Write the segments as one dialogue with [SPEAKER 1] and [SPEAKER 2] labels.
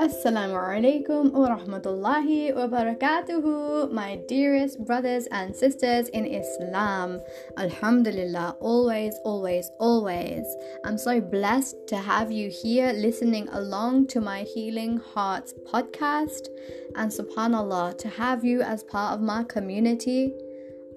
[SPEAKER 1] Assalamu alaikum wa rahmatullahi wa barakatuhu, my dearest brothers and sisters in Islam. Alhamdulillah, always, always, always. I'm so blessed to have you here listening along to my Healing Hearts podcast, and subhanAllah, to have you as part of my community.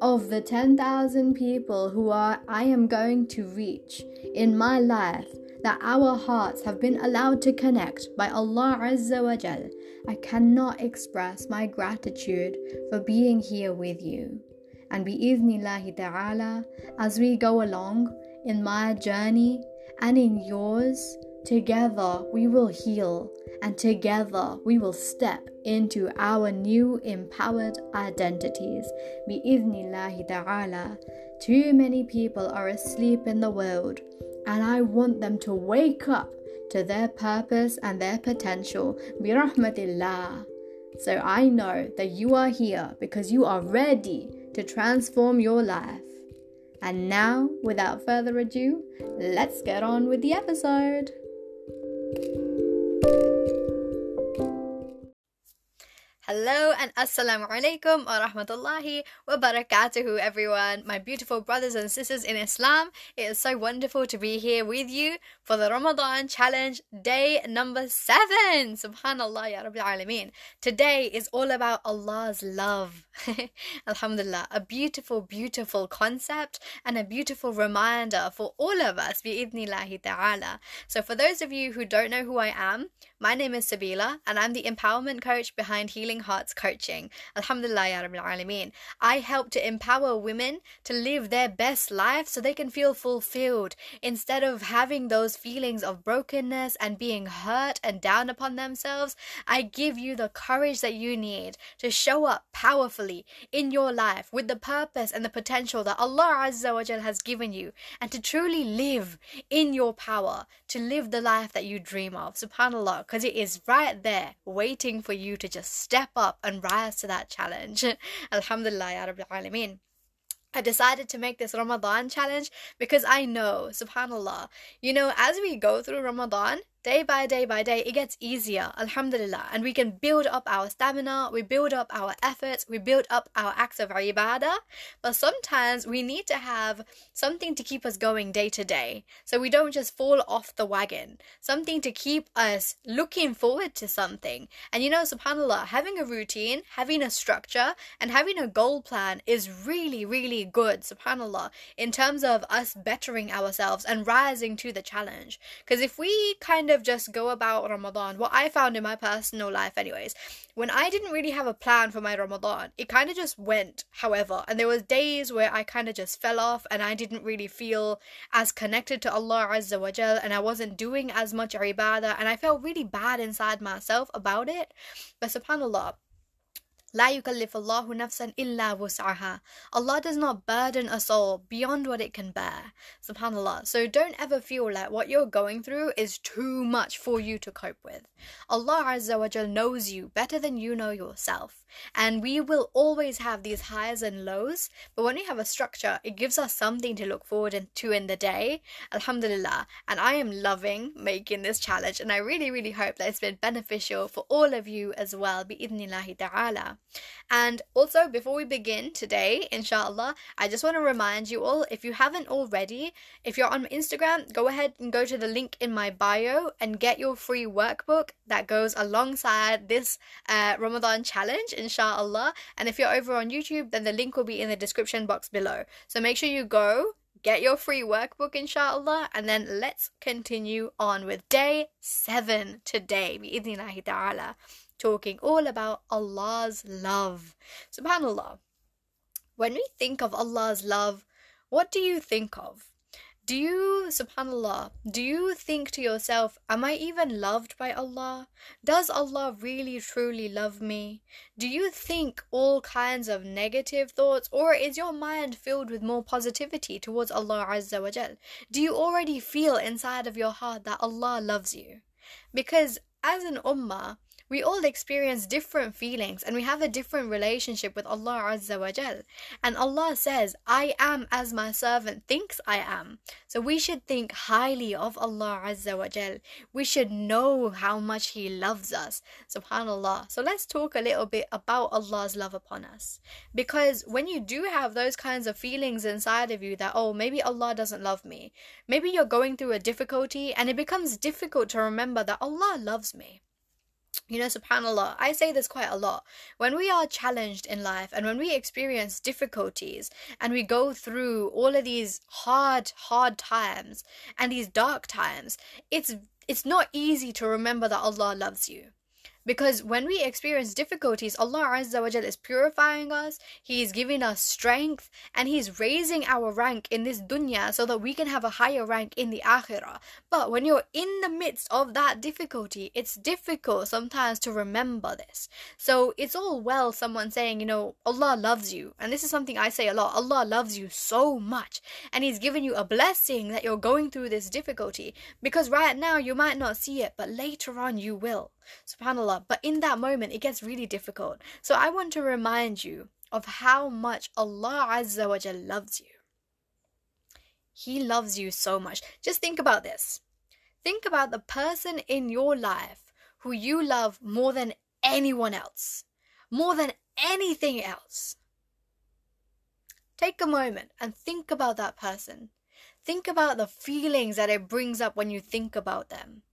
[SPEAKER 1] Of the 10,000 people who are I am going to reach in my life that our hearts have been allowed to connect by Allah Azza wa Jal, I cannot express my gratitude for being here with you. And bi'idhnillahi ta'ala, as we go along in my journey and in yours, together we will heal and together we will step into our new empowered identities. Bi'idhnillahi ta'ala. Too many people are asleep in the world and I want them to wake up to their purpose and their potential. Birahmatillah. So I know that you are here because you are ready to transform your life. And now, without further ado, let's get on with the episode. Hello and assalamu alaikum wa rahmatullahi wa barakatuhu, everyone. My beautiful brothers and sisters in Islam, it is so wonderful to be here with you for the Ramadan challenge day number seven. Subhanallah, ya Rabbil Alameen. Today is all about Allah's love. Alhamdulillah, a beautiful, beautiful concept and a beautiful reminder for all of us, bi'idnillahi ta'ala. So, for those of you who don't know who I am, my name is Sabila and I'm the empowerment coach behind Healing Hearts Coaching. Alhamdulillah, ya Rabbil Alameen. I help to empower women to live their best life so they can feel fulfilled instead of having those feelings of brokenness and being hurt and down upon themselves. I give you the courage that you need to show up powerfully in your life with the purpose and the potential that Allah Azza wa Jal has given you and to truly live in your power, to live the life that you dream of. Subhanallah, because it is right there waiting for you to just step up and rise to that challenge. Alhamdulillah, Ya Rabbil Alameen. I decided to make this Ramadan challenge because I know, subhanAllah, you know, as we go through Ramadan, day by day by day, it gets easier, alhamdulillah. And we can build up our stamina, we build up our efforts, we build up our acts of ibadah. But sometimes we need to have something to keep us going day to day. So we don't just fall off the wagon. Something to keep us looking forward to something. And you know, subhanAllah, having a routine, having a structure, and having a goal plan is really, really good, subhanAllah, in terms of us bettering ourselves and rising to the challenge. Because if we kind of of just go about Ramadan, what I found in my personal life, anyways, when I didn't really have a plan for my Ramadan, it kind of just went, however. And there was days where I kind of just fell off and I didn't really feel as connected to Allah Azza wa Jal and I wasn't doing as much ibadah and I felt really bad inside myself about it. But subhanAllah, Allah does not burden a soul beyond what it can bear. SubhanAllah. So don't ever feel like what you're going through is too much for you to cope with. Allah Azza wa Jal knows you better than you know yourself. And we will always have these highs and lows, but when we have a structure, it gives us something to look forward to in the day. Alhamdulillah. And I am loving making this challenge, and I really, really hope that it's been beneficial for all of you as well. Bi ta'ala. And also, before we begin today, inshallah, I just want to remind you all if you haven't already, if you're on Instagram, go ahead and go to the link in my bio and get your free workbook that goes alongside this uh, Ramadan challenge, inshallah. And if you're over on YouTube, then the link will be in the description box below. So make sure you go, get your free workbook, inshallah, and then let's continue on with day seven today, bi'idhnillahi ta'ala talking all about Allah's love. Subhanallah. When we think of Allah's love, what do you think of? Do you, subhanAllah, do you think to yourself, am I even loved by Allah? Does Allah really truly love me? Do you think all kinds of negative thoughts or is your mind filled with more positivity towards Allah Azza wa Jal? Do you already feel inside of your heart that Allah loves you? Because as an ummah, We all experience different feelings and we have a different relationship with Allah Azza wa Jal. And Allah says, I am as my servant thinks I am. So we should think highly of Allah Azza wa Jal. We should know how much He loves us. Subhanallah. So let's talk a little bit about Allah's love upon us. Because when you do have those kinds of feelings inside of you that, oh, maybe Allah doesn't love me, maybe you're going through a difficulty and it becomes difficult to remember that Allah loves me. You know, subhanAllah, I say this quite a lot. When we are challenged in life and when we experience difficulties and we go through all of these hard, hard times and these dark times, it's it's not easy to remember that Allah loves you. Because when we experience difficulties, Allah Azza wa Jal is purifying us, He is giving us strength, and He's raising our rank in this dunya so that we can have a higher rank in the akhirah. But when you're in the midst of that difficulty, it's difficult sometimes to remember this. So it's all well someone saying, you know, Allah loves you. And this is something I say a lot Allah loves you so much, and He's given you a blessing that you're going through this difficulty. Because right now you might not see it, but later on you will. Subhanallah. But in that moment, it gets really difficult. So I want to remind you of how much Allah Azza wa Jal loves you. He loves you so much. Just think about this. Think about the person in your life who you love more than anyone else, more than anything else. Take a moment and think about that person. Think about the feelings that it brings up when you think about them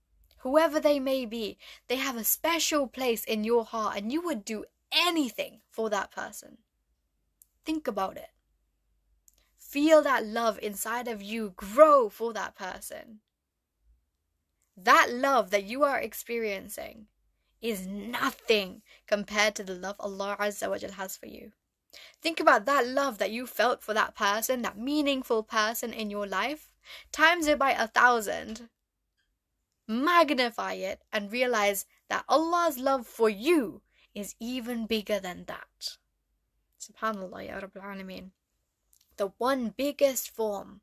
[SPEAKER 1] whoever they may be, they have a special place in your heart and you would do anything for that person. Think about it. Feel that love inside of you grow for that person. That love that you are experiencing is nothing compared to the love Allah Azza wa Jal has for you. Think about that love that you felt for that person, that meaningful person in your life. Times it by a thousand magnify it, and realize that Allah's love for you is even bigger than that. Subhanallah, Ya Rabbil Alameen. The one biggest form,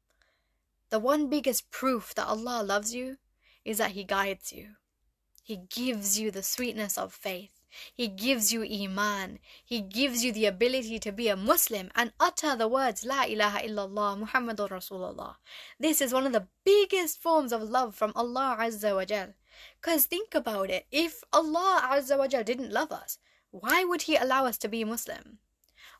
[SPEAKER 1] the one biggest proof that Allah loves you is that He guides you. He gives you the sweetness of faith. He gives you Iman. He gives you the ability to be a Muslim and utter the words La ilaha illallah Muhammadur Rasulullah. This is one of the biggest forms of love from Allah Azza wa Jal. Because think about it, if Allah Azza wa Jal didn't love us, why would He allow us to be Muslim?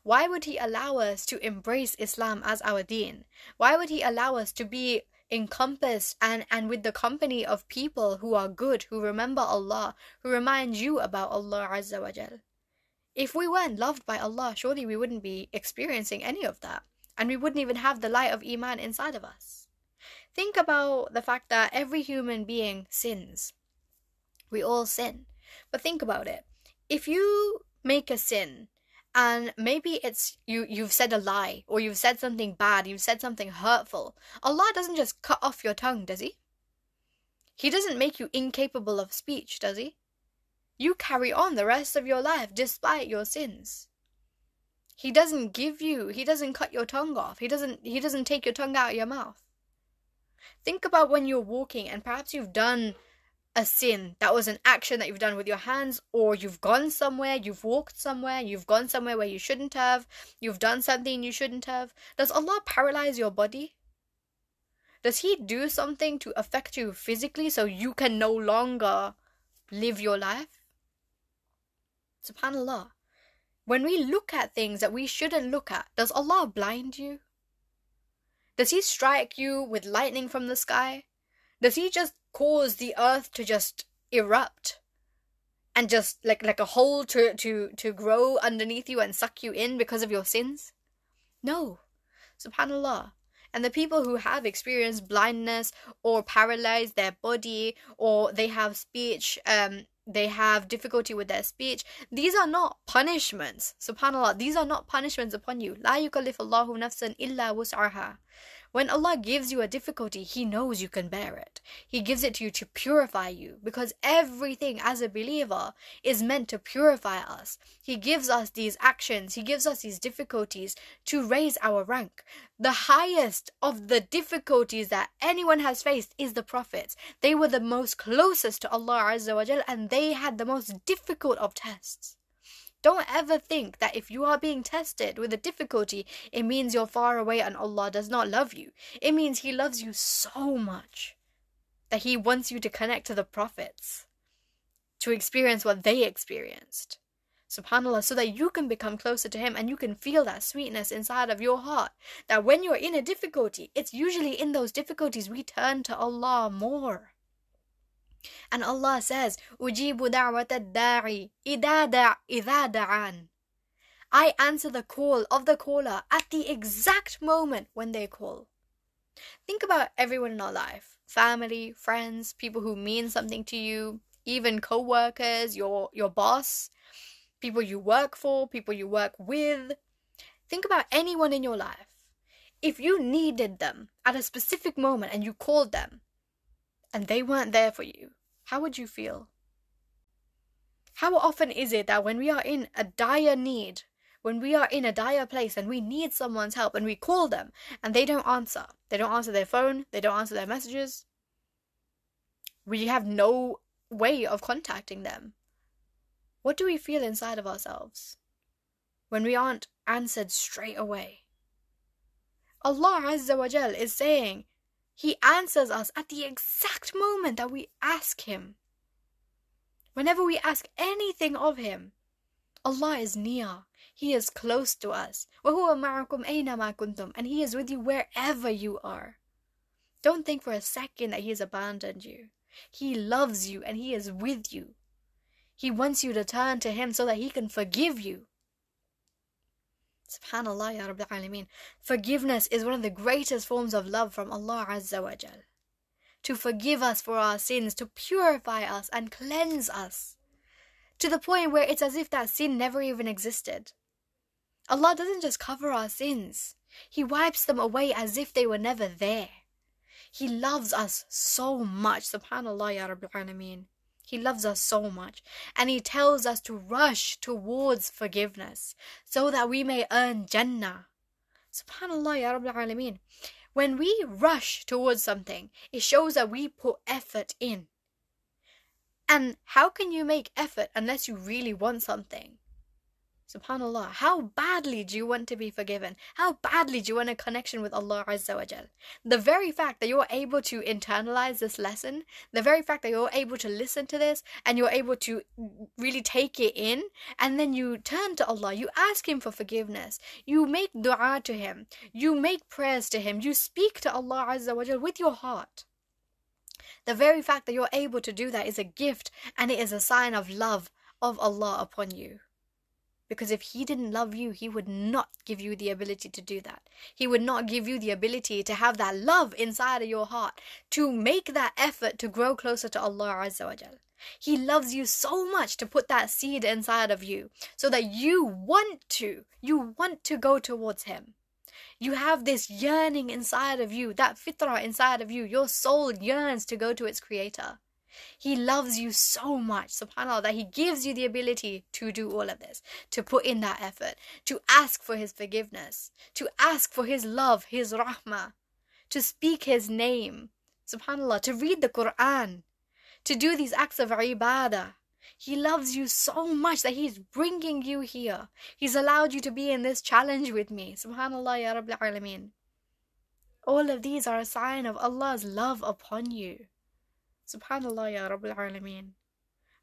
[SPEAKER 1] Why would He allow us to embrace Islam as our deen? Why would He allow us to be encompassed and, and with the company of people who are good, who remember Allah, who remind you about Allah Azza wa Jal. If we weren't loved by Allah, surely we wouldn't be experiencing any of that. And we wouldn't even have the light of Iman inside of us. Think about the fact that every human being sins. We all sin. But think about it. If you make a sin and maybe it's you you've said a lie or you've said something bad you've said something hurtful. Allah doesn't just cut off your tongue does he? He doesn't make you incapable of speech does he? You carry on the rest of your life despite your sins. He doesn't give you he doesn't cut your tongue off. He doesn't he doesn't take your tongue out of your mouth. Think about when you're walking and perhaps you've done a sin. That was an action that you've done with your hands or you've gone somewhere you've walked somewhere you've gone somewhere where you shouldn't have you've done something you shouldn't have. Does allah paralyze your body? Does he do something to affect you physically so you can no longer live your life? Subhanallah. When we look at things that we shouldn't look at does allah blind you? Does he strike you with lightning from the sky? Does he just cause the earth to just erupt and just like like a hole to to to grow underneath you and suck you in because of your sins? No. Subhanallah. And the people who have experienced blindness or paralyzed their body or they have speech um they have difficulty with their speech these are not punishments. Subhanallah. These are not punishments upon you. La yukallifullahu nafsan illa wus'aha When Allah gives you a difficulty, He knows you can bear it. He gives it to you to purify you because everything as a believer is meant to purify us. He gives us these actions, He gives us these difficulties to raise our rank. The highest of the difficulties that anyone has faced is the prophets. They were the most closest to Allah Azza and they had the most difficult of tests. Don't ever think that if you are being tested with a difficulty, it means you're far away and Allah does not love you. It means He loves you so much that He wants you to connect to the prophets, to experience what they experienced. SubhanAllah, so that you can become closer to Him and you can feel that sweetness inside of your heart. That when you're in a difficulty, it's usually in those difficulties we turn to Allah more. And Allah says, Ujibu da'wat da'i idha da'an. I answer the call of the caller at the exact moment when they call. Think about everyone in our life family, friends, people who mean something to you, even co workers, your, your boss, people you work for, people you work with. Think about anyone in your life. If you needed them at a specific moment and you called them, and they weren't there for you, how would you feel? How often is it that when we are in a dire need, when we are in a dire place and we need someone's help and we call them and they don't answer, they don't answer their phone, they don't answer their messages, we have no way of contacting them. What do we feel inside of ourselves when we aren't answered straight away? Allah Azza wa Jal is saying, he answers us at the exact moment that we ask Him. Whenever we ask anything of Him, Allah is near. He is close to us. Wahua Marakum Ena Makuntum and He is with you wherever you are. Don't think for a second that He has abandoned you. He loves you and He is with you. He wants you to turn to Him so that He can forgive you. Subhanallah, Ya Rabbil Alameen. Forgiveness is one of the greatest forms of love from Allah Azza wa Jal. To forgive us for our sins, to purify us and cleanse us. To the point where it's as if that sin never even existed. Allah doesn't just cover our sins, He wipes them away as if they were never there. He loves us so much. Subhanallah, Ya Rabbil Alameen. He loves us so much. And He tells us to rush towards forgiveness so that we may earn Jannah. Subhanallah, Ya Rabbil Alameen. When we rush towards something, it shows that we put effort in. And how can you make effort unless you really want something? Subhanallah, how badly do you want to be forgiven? How badly do you want a connection with Allah Azza wa Jal? The very fact that you're able to internalize this lesson, the very fact that you're able to listen to this and you're able to really take it in, and then you turn to Allah, you ask Him for forgiveness, you make dua to Him, you make prayers to Him, you speak to Allah Azza wa Jal with your heart. The very fact that you're able to do that is a gift and it is a sign of love of Allah upon you. Because if He didn't love you, He would not give you the ability to do that. He would not give you the ability to have that love inside of your heart, to make that effort to grow closer to Allah Azza wa Jal. He loves you so much to put that seed inside of you so that you want to, you want to go towards Him. You have this yearning inside of you, that fitrah inside of you. Your soul yearns to go to its creator. He loves you so much, subhanAllah, that He gives you the ability to do all of this, to put in that effort, to ask for His forgiveness, to ask for His love, His rahmah, to speak His name, subhanAllah, to read the Quran, to do these acts of ibadah. He loves you so much that He's bringing you here. He's allowed you to be in this challenge with me. Subhanallah, Ya Rabbil Alameen. All of these are a sign of Allah's love upon you. Subhanallah ya Rabbil Alameen.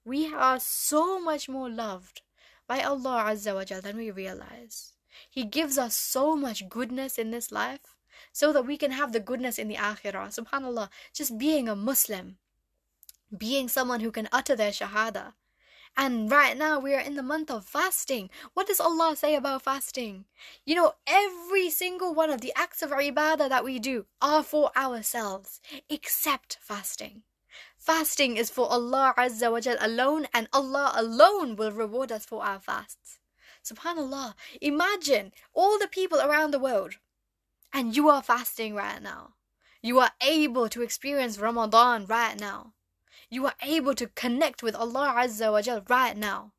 [SPEAKER 1] We are so much more loved by Allah Azza wa Jal than we realize. He gives us so much goodness in this life so that we can have the goodness in the akhirah. Subhanallah, just being a Muslim, being someone who can utter their shahada. And right now we are in the month of fasting. What does Allah say about fasting? You know, every single one of the acts of ibadah that we do are for ourselves, except fasting. Fasting is for Allah Azza wa Jal alone, and Allah alone will reward us for our fasts. Subhanallah. Imagine all the people around the world, And you are fasting right now. You are able to experience Ramadan right now. You are able to connect with Allah Azza wa Jal right now.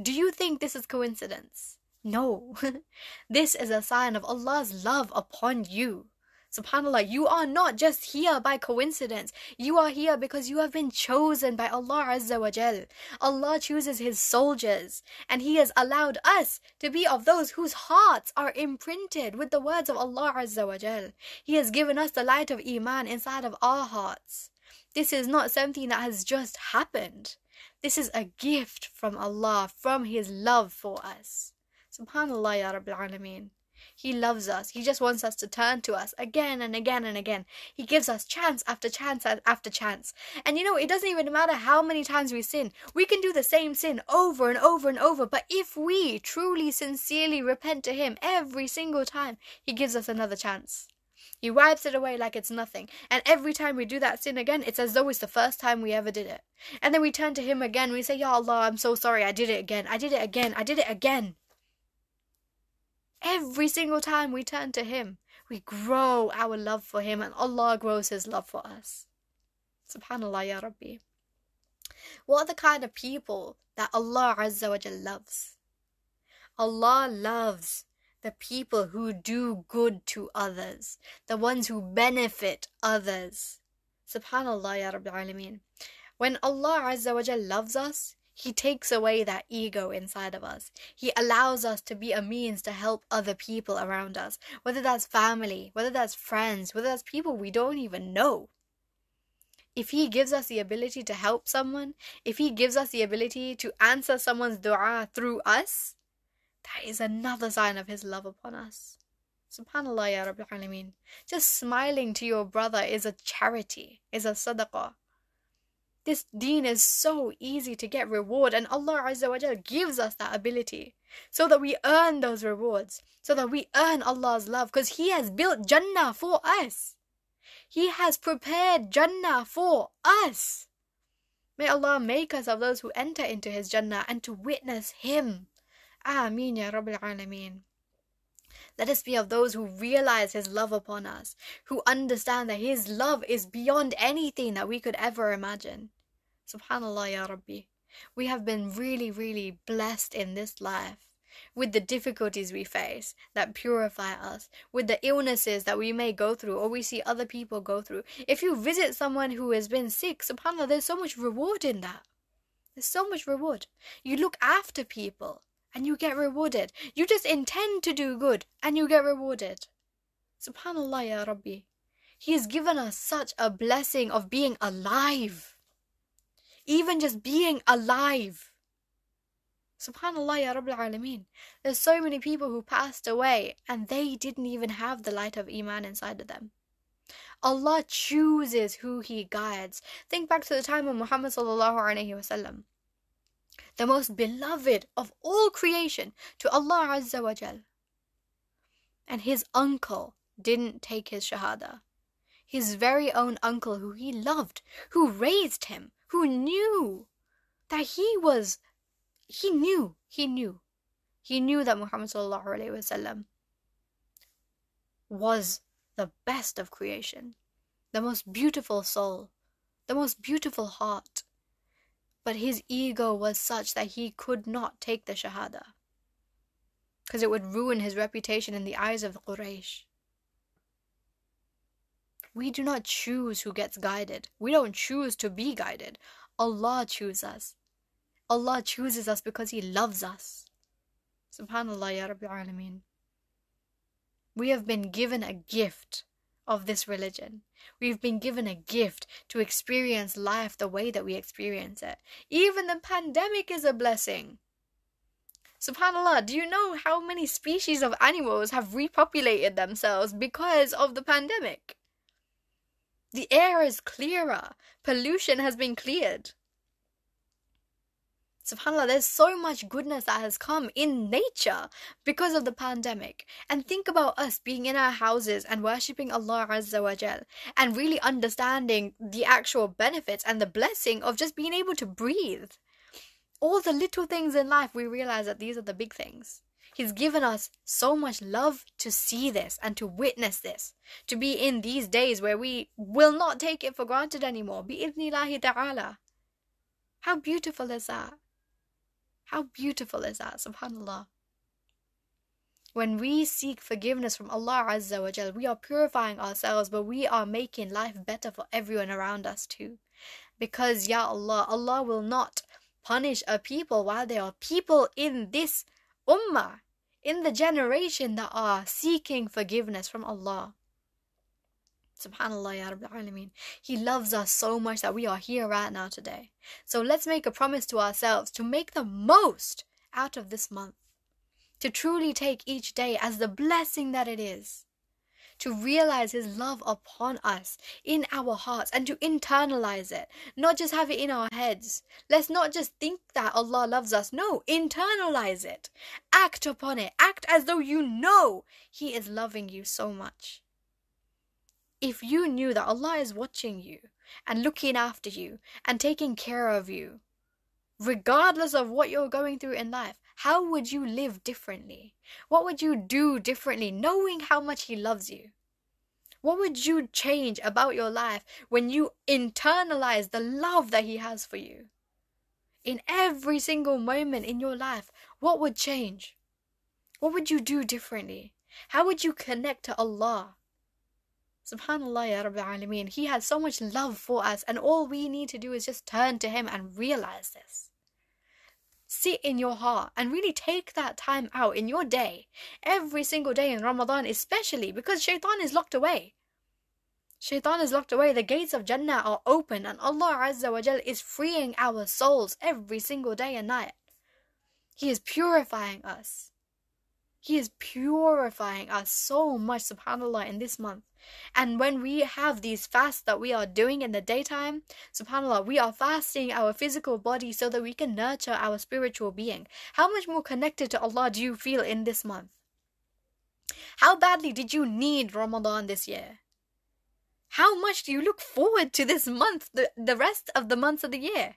[SPEAKER 1] Do you think this is coincidence? No. this is a sign of Allah's love upon you. Subhanallah, you are not just here by coincidence. You are here because you have been chosen by Allah Azza wa Jal. Allah chooses His soldiers, and He has allowed us to be of those whose hearts are imprinted with the words of Allah Azza wa Jal. He has given us the light of Iman inside of our hearts. This is not something that has just happened. This is a gift from Allah, from His love for us. Subhanallah, Ya Rabbil Alameen. He loves us. He just wants us to turn to us again and again and again. He gives us chance after chance after chance. And you know, it doesn't even matter how many times we sin. We can do the same sin over and over and over. But if we truly, sincerely repent to Him every single time, He gives us another chance. He wipes it away like it's nothing. And every time we do that sin again, it's as though it's the first time we ever did it. And then we turn to Him again. We say, Ya Allah, I'm so sorry. I did it again. I did it again. I did it again. Every single time we turn to Him, we grow our love for Him and Allah grows His love for us. Subhanallah, Ya Rabbi. What are the kind of people that Allah Azza wa Jal loves? Allah loves the people who do good to others, the ones who benefit others. Subhanallah, Ya Rabbi Alameen. When Allah Azza wa Jal loves us, he takes away that ego inside of us. He allows us to be a means to help other people around us, whether that's family, whether that's friends, whether that's people we don't even know. If He gives us the ability to help someone, if He gives us the ability to answer someone's dua through us, that is another sign of His love upon us. Subhanallah, Ya Rabbil Alameen. Just smiling to your brother is a charity, is a sadaqah. This deen is so easy to get reward, and Allah Azza wa Jal gives us that ability so that we earn those rewards, so that we earn Allah's love, because He has built Jannah for us. He has prepared Jannah for us. May Allah make us of those who enter into His Jannah and to witness Him. Ameen Ya Rabbil Alameen. Let us be of those who realize His love upon us, who understand that His love is beyond anything that we could ever imagine. Subhanallah, Ya Rabbi. We have been really, really blessed in this life with the difficulties we face that purify us, with the illnesses that we may go through or we see other people go through. If you visit someone who has been sick, subhanAllah, there's so much reward in that. There's so much reward. You look after people and you get rewarded. You just intend to do good and you get rewarded. Subhanallah, Ya Rabbi. He has given us such a blessing of being alive. Even just being alive. Subhanallah, Ya Rabbil Alameen. There's so many people who passed away and they didn't even have the light of Iman inside of them. Allah chooses who He guides. Think back to the time of Muhammad sallallahu alaihi wasallam the most beloved of all creation to Allah Azza wa Jal. And his uncle didn't take his Shahada. His very own uncle, who he loved, who raised him, who knew that he was, he knew, he knew, he knew that Muhammad was the best of creation, the most beautiful soul, the most beautiful heart but his ego was such that he could not take the Shahada. Because it would ruin his reputation in the eyes of the Quraysh. We do not choose who gets guided. We don't choose to be guided. Allah chooses us. Allah chooses us because He loves us. Subhanallah, Ya Rabbi Alameen. We have been given a gift of this religion. We've been given a gift to experience life the way that we experience it. Even the pandemic is a blessing. Subhanallah, do you know how many species of animals have repopulated themselves because of the pandemic? The air is clearer, pollution has been cleared subhanallah there's so much goodness that has come in nature because of the pandemic and think about us being in our houses and worshipping allah azza wa jal and really understanding the actual benefits and the blessing of just being able to breathe all the little things in life we realize that these are the big things He's given us so much love to see this and to witness this, to be in these days where we will not take it for granted anymore. Bi'idhnillahi ta'ala. How beautiful is that? How beautiful is that, subhanAllah. When we seek forgiveness from Allah Azza wa Jal, we are purifying ourselves, but we are making life better for everyone around us too. Because, Ya Allah, Allah will not punish a people while there are people in this ummah, in the generation that are seeking forgiveness from Allah. Subhanallah, Ya Alameen. He loves us so much that we are here right now today. So let's make a promise to ourselves to make the most out of this month. To truly take each day as the blessing that it is to realize His love upon us in our hearts and to internalize it, not just have it in our heads. Let's not just think that Allah loves us. No, internalize it. Act upon it. Act as though you know He is loving you so much. If you knew that Allah is watching you and looking after you and taking care of you, regardless of what you're going through in life, how would you live differently? What would you do differently knowing how much He loves you? What would you change about your life when you internalize the love that He has for you? In every single moment in your life, what would change? What would you do differently? How would you connect to Allah? Subhanallah, Ya Rabbi Alameen. He has so much love for us, and all we need to do is just turn to Him and realize this sit in your heart and really take that time out in your day, every single day in Ramadan, especially because shaitan is locked away. Shaitan is locked away, the gates of Jannah are open, and Allah Azza wa Jal is freeing our souls every single day and night. He is purifying us. He is purifying us so much, subhanAllah, in this month. And when we have these fasts that we are doing in the daytime, subhanAllah, we are fasting our physical body so that we can nurture our spiritual being. How much more connected to Allah do you feel in this month? How badly did you need Ramadan this year? How much do you look forward to this month, the, the rest of the months of the year?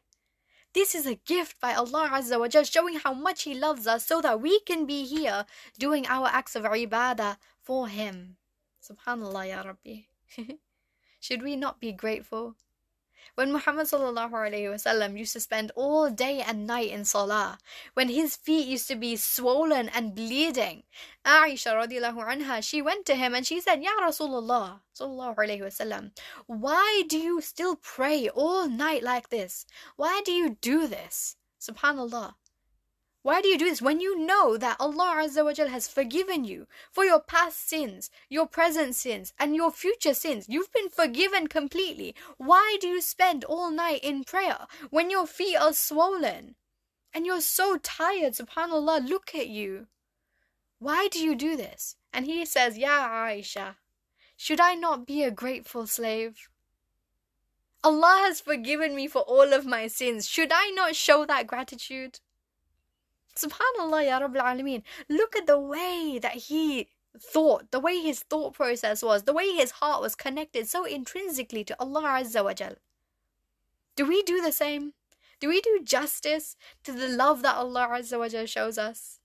[SPEAKER 1] This is a gift by Allah Azza wa Jal showing how much He loves us so that we can be here doing our acts of ibadah for Him. Subhanallah, Ya Rabbi. Should we not be grateful? When Muhammad wasallam used to spend all day and night in salah, when his feet used to be swollen and bleeding, Aisha radiallahu anha, she went to him and she said, Ya Rasulullah wasallam, why do you still pray all night like this? Why do you do this? Subhanallah. Why do you do this when you know that Allah Azza wa has forgiven you for your past sins, your present sins, and your future sins? You've been forgiven completely. Why do you spend all night in prayer when your feet are swollen? And you're so tired, subhanAllah, look at you. Why do you do this? And he says, Ya Aisha, should I not be a grateful slave? Allah has forgiven me for all of my sins. Should I not show that gratitude? Subhanallah, Ya Rabbil Alameen. Look at the way that he thought, the way his thought process was, the way his heart was connected so intrinsically to Allah Azza wa Jal. Do we do the same? Do we do justice to the love that Allah Azza wa Jal shows us?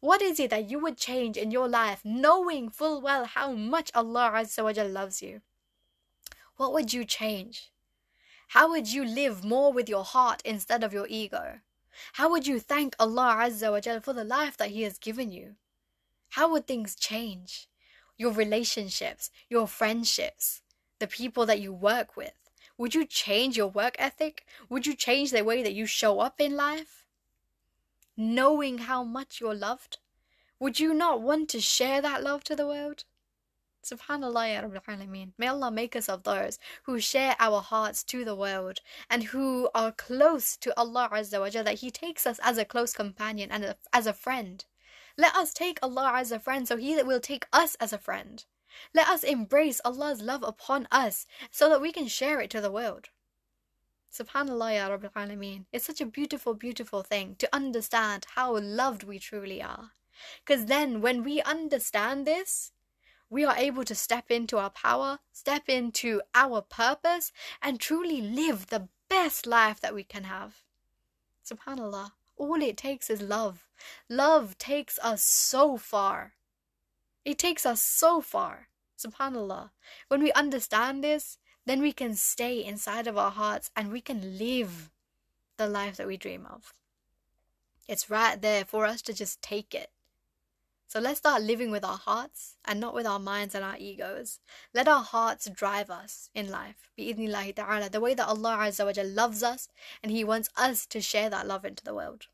[SPEAKER 1] What is it that you would change in your life knowing full well how much Allah Azza wa Jal loves you? What would you change? How would you live more with your heart instead of your ego? How would you thank Allah Azza wa Jal for the life that He has given you? How would things change? Your relationships, your friendships, the people that you work with. Would you change your work ethic? Would you change the way that you show up in life? Knowing how much you're loved, would you not want to share that love to the world? Subhanallah ya Rabbil Alameen. May Allah make us of those who share our hearts to the world and who are close to Allah Azza wa Jalla, that He takes us as a close companion and as a friend. Let us take Allah as a friend so He will take us as a friend. Let us embrace Allah's love upon us so that we can share it to the world. Subhanallah ya Rabbil Alameen. It's such a beautiful, beautiful thing to understand how loved we truly are. Because then when we understand this, we are able to step into our power, step into our purpose, and truly live the best life that we can have. Subhanallah. All it takes is love. Love takes us so far. It takes us so far. Subhanallah. When we understand this, then we can stay inside of our hearts and we can live the life that we dream of. It's right there for us to just take it. So let's start living with our hearts and not with our minds and our egos. Let our hearts drive us in life. Ta'ala. The way that Allah Azza loves us and He wants us to share that love into the world.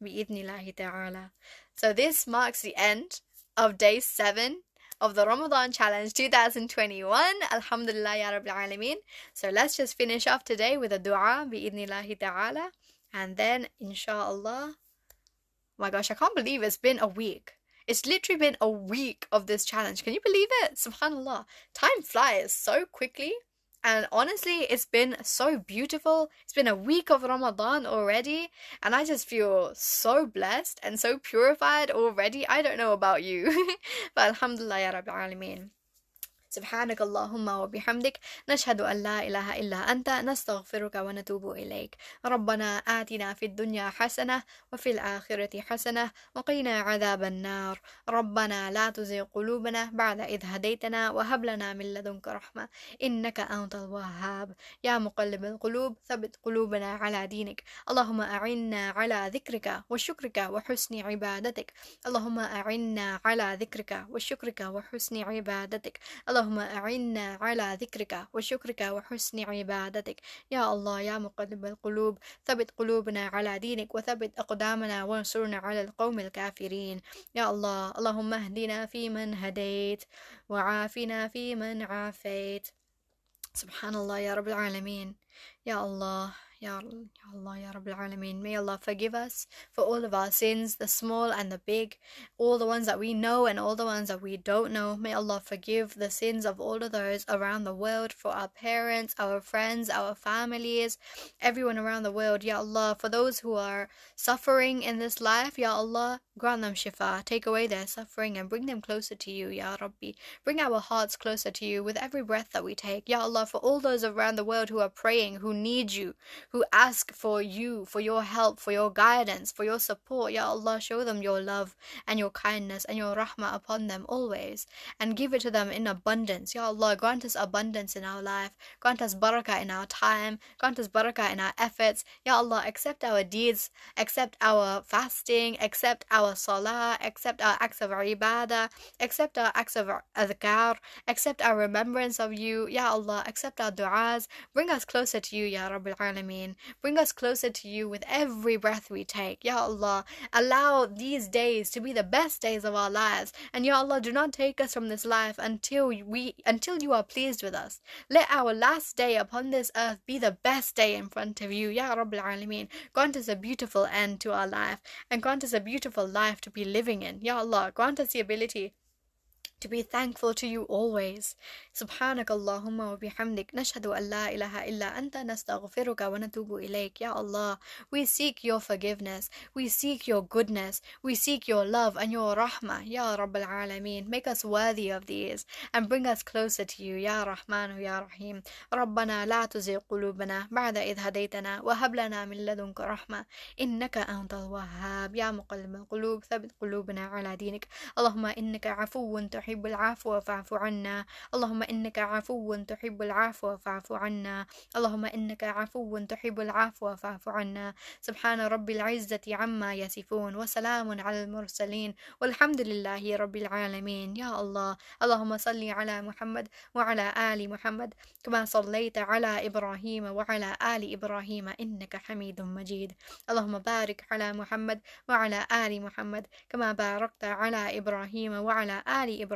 [SPEAKER 1] Ta'ala. So this marks the end of day seven of the Ramadan Challenge 2021. Alhamdulillah Ya Rabbil Alameen. So let's just finish off today with a dua bi'idhnillahi ta'ala. And then inshallah. My gosh, I can't believe it's been a week. It's literally been a week of this challenge. Can you believe it? Subhanallah. Time flies so quickly. And honestly, it's been so beautiful. It's been a week of Ramadan already. And I just feel so blessed and so purified already. I don't know about you. but Alhamdulillah, Ya Rabbil Alameen. سبحانك اللهم وبحمدك نشهد أن لا إله إلا أنت نستغفرك ونتوب إليك. ربنا آتنا في الدنيا حسنة وفي الآخرة حسنة وقنا عذاب النار. ربنا لا تزغ قلوبنا بعد إذ هديتنا وهب لنا من لدنك رحمة إنك أنت الوهاب. يا مقلب القلوب ثبت قلوبنا على دينك. اللهم أعنا على ذكرك وشكرك وحسن عبادتك. اللهم أعنا على ذكرك وشكرك وحسن عبادتك. اللهم اللهم أعنا على ذكرك وشكرك وحسن عبادتك. يا الله يا مقلب القلوب ثبت قلوبنا على دينك وثبت أقدامنا وانصرنا على القوم الكافرين. يا الله اللهم اهدنا فيمن هديت وعافنا فيمن عافيت. سبحان الله يا رب العالمين. يا الله Ya, Allah, Ya Rabbil Alameen. May Allah forgive us for all of our sins, the small and the big, all the ones that we know and all the ones that we don't know. May Allah forgive the sins of all of those around the world, for our parents, our friends, our families, everyone around the world. Ya Allah, for those who are suffering in this life, Ya Allah, grant them shifa, take away their suffering and bring them closer to you, Ya Rabbi. Bring our hearts closer to you with every breath that we take. Ya Allah, for all those around the world who are praying, who need you, who ask for you, for your help, for your guidance, for your support. Ya Allah, show them your love and your kindness and your rahmah upon them always and give it to them in abundance. Ya Allah, grant us abundance in our life, grant us barakah in our time, grant us barakah in our efforts. Ya Allah, accept our deeds, accept our fasting, accept our salah, accept our acts of ibadah, accept our acts of adhkar, accept our remembrance of you. Ya Allah, accept our du'as, bring us closer to you, Ya Rabbil Alameen. Bring us closer to you with every breath we take. Ya Allah, allow these days to be the best days of our lives. And Ya Allah, do not take us from this life until we until you are pleased with us. Let our last day upon this earth be the best day in front of you. Ya Rabbil Alameen. Grant us a beautiful end to our life and grant us a beautiful life to be living in. Ya Allah, grant us the ability to be thankful to you always. سبحانك اللهم وبحمدك نشهد أن لا إله إلا أنت نستغفرك ونتوب إليك يا Allah we seek your forgiveness we seek your goodness we seek your love and your rahmah Ya Rabb al-Alameen make us worthy of these and bring us closer to you Ya Rahman Ya Rahim ربنا لا تزغ قلوبنا بعد إذ هديتنا وهب لنا من لدنك رحمة إنك أنت الوهاب يا مقلب القلوب ثبت قلوبنا على دينك اللهم إنك عفو تحب العفو فاعف عنا. اللهم إنك عفو تحب العفو فاعف عنا. اللهم إنك عفو تحب العفو فاعف عنا. سبحان رب العزة عما يصفون وسلام على المرسلين. والحمد لله رب العالمين. يا الله. اللهم صل على محمد وعلى آل محمد كما صليت على إبراهيم وعلى آل إبراهيم إنك حميد مجيد. اللهم بارك على محمد وعلى آل محمد كما باركت على إبراهيم وعلى آل إبراهيم.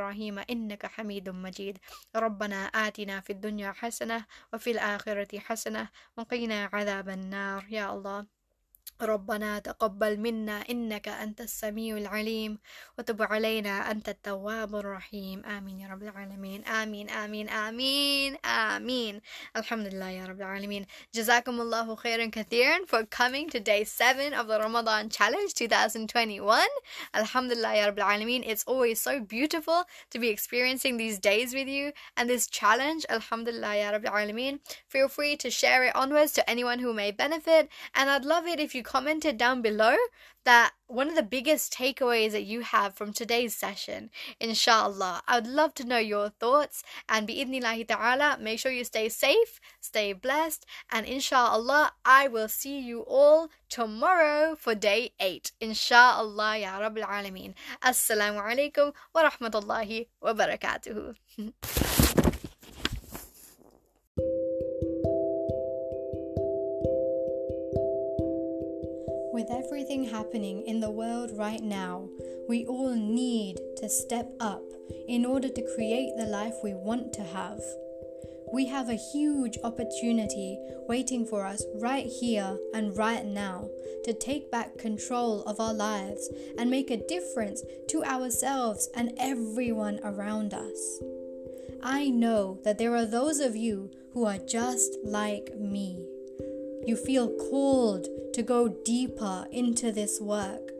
[SPEAKER 1] إنك حميد مجيد. ربنا آتنا في الدنيا حسنة وفي الآخرة حسنة وقنا عذاب النار. يا الله. ربنا تقبل منا إنك أنت السميع العليم وتب علينا أنت التواب الرحيم آمين يا رب العالمين آمين آمين آمين آمين الحمد لله يا رب العالمين جزاكم الله خيرا كثيرا for coming to day 7 of the Ramadan Challenge 2021 Alhamdulillah ya Rabbil Alameen it's always so beautiful to be experiencing these days with you and this challenge Alhamdulillah ya Rabbil Alameen feel free to share it onwards to anyone who may benefit and I'd love it if you you commented down below that one of the biggest takeaways that you have from today's session, inshallah. I would love to know your thoughts and bi'idhnillahi ta'ala, make sure you stay safe, stay blessed, and inshallah, I will see you all tomorrow for day 8. Inshallah, ya Rabbil Alameen. Assalamu alaikum wa rahmatullahi wa barakatuhu. With everything happening in the world right now, we all need to step up in order to create the life we want to have. We have a huge opportunity waiting for us right here and right now to take back control of our lives and make a difference to ourselves and everyone around us. I know that there are those of you who are just like me. You feel called to go deeper into this work.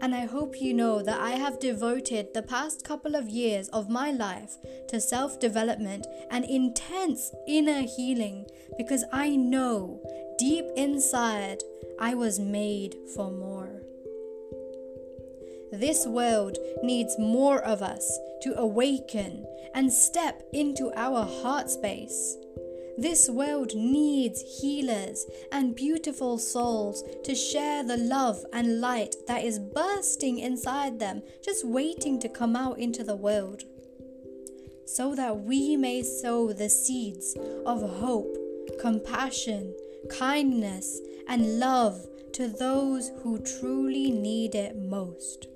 [SPEAKER 1] And I hope you know that I have devoted the past couple of years of my life to self development and intense inner healing because I know deep inside I was made for more. This world needs more of us to awaken and step into our heart space. This world needs healers and beautiful souls to share the love and light that is bursting inside them, just waiting to come out into the world. So that we may sow the seeds of hope, compassion, kindness, and love to those who truly need it most.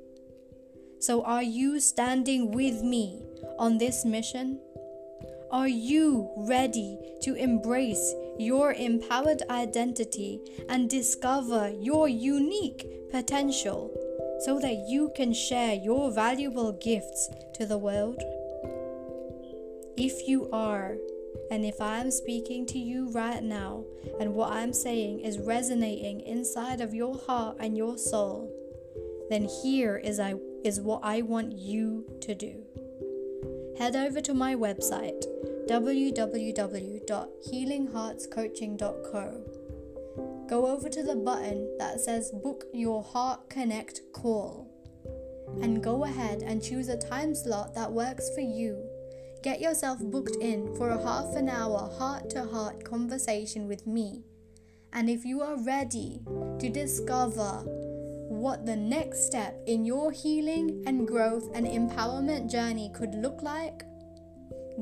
[SPEAKER 1] So, are you standing with me on this mission? Are you ready to embrace your empowered identity and discover your unique potential so that you can share your valuable gifts to the world? If you are, and if I am speaking to you right now, and what I'm saying is resonating inside of your heart and your soul, then here is, I, is what I want you to do head over to my website www.healingheartscoaching.co. Go over to the button that says Book Your Heart Connect Call and go ahead and choose a time slot that works for you. Get yourself booked in for a half an hour heart to heart conversation with me. And if you are ready to discover what the next step in your healing and growth and empowerment journey could look like,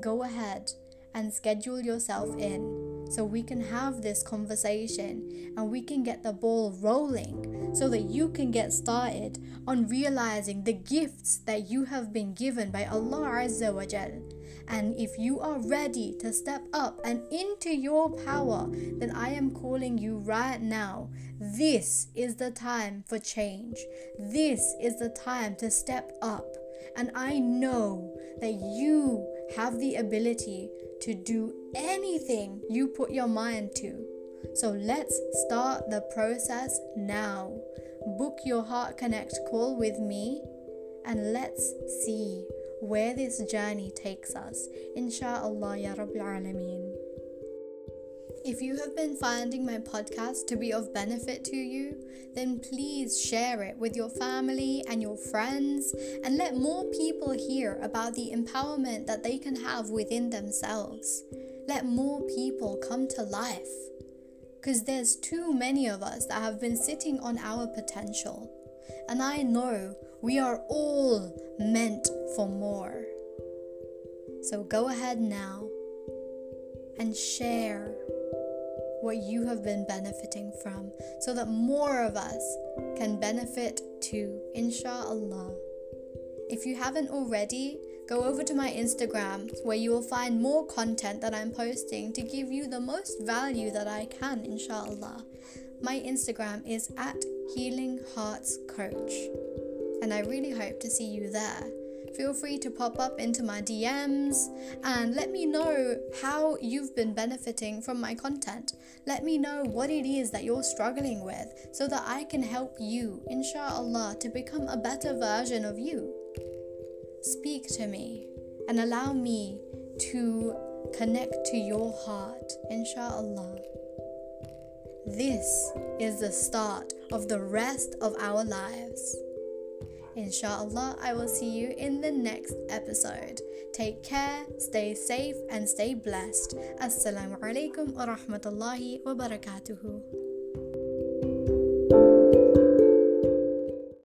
[SPEAKER 1] go ahead and schedule yourself in so we can have this conversation and we can get the ball rolling so that you can get started on realizing the gifts that you have been given by Allah Azza wa Jal. And if you are ready to step up and into your power, then I am calling you right now. This is the time for change. This is the time to step up. And I know that you have the ability to do anything you put your mind to. So let's start the process now. Book your Heart Connect call with me and let's see where this journey takes us. Insha'Allah, Ya Rabbil Alameen. If you have been finding my podcast to be of benefit to you, then please share it with your family and your friends and let more people hear about the empowerment that they can have within themselves. Let more people come to life. Because there's too many of us that have been sitting on our potential. And I know we are all meant for more. So go ahead now and share what you have been benefiting from so that more of us can benefit too, inshallah. If you haven't already, go over to my Instagram where you will find more content that I'm posting to give you the most value that I can, inshallah. My Instagram is at Healing Hearts Coach, and I really hope to see you there feel free to pop up into my DMs and let me know how you've been benefiting from my content. Let me know what it is that you're struggling with so that I can help you, inshallah, to become a better version of you. Speak to me and allow me to connect to your heart, inshallah. this is the start of the rest of our lives. Inshallah, I will see you in the next episode. Take care, stay safe, and stay blessed. Assalamu alaikum wa rahmatullahi wa barakatuhu.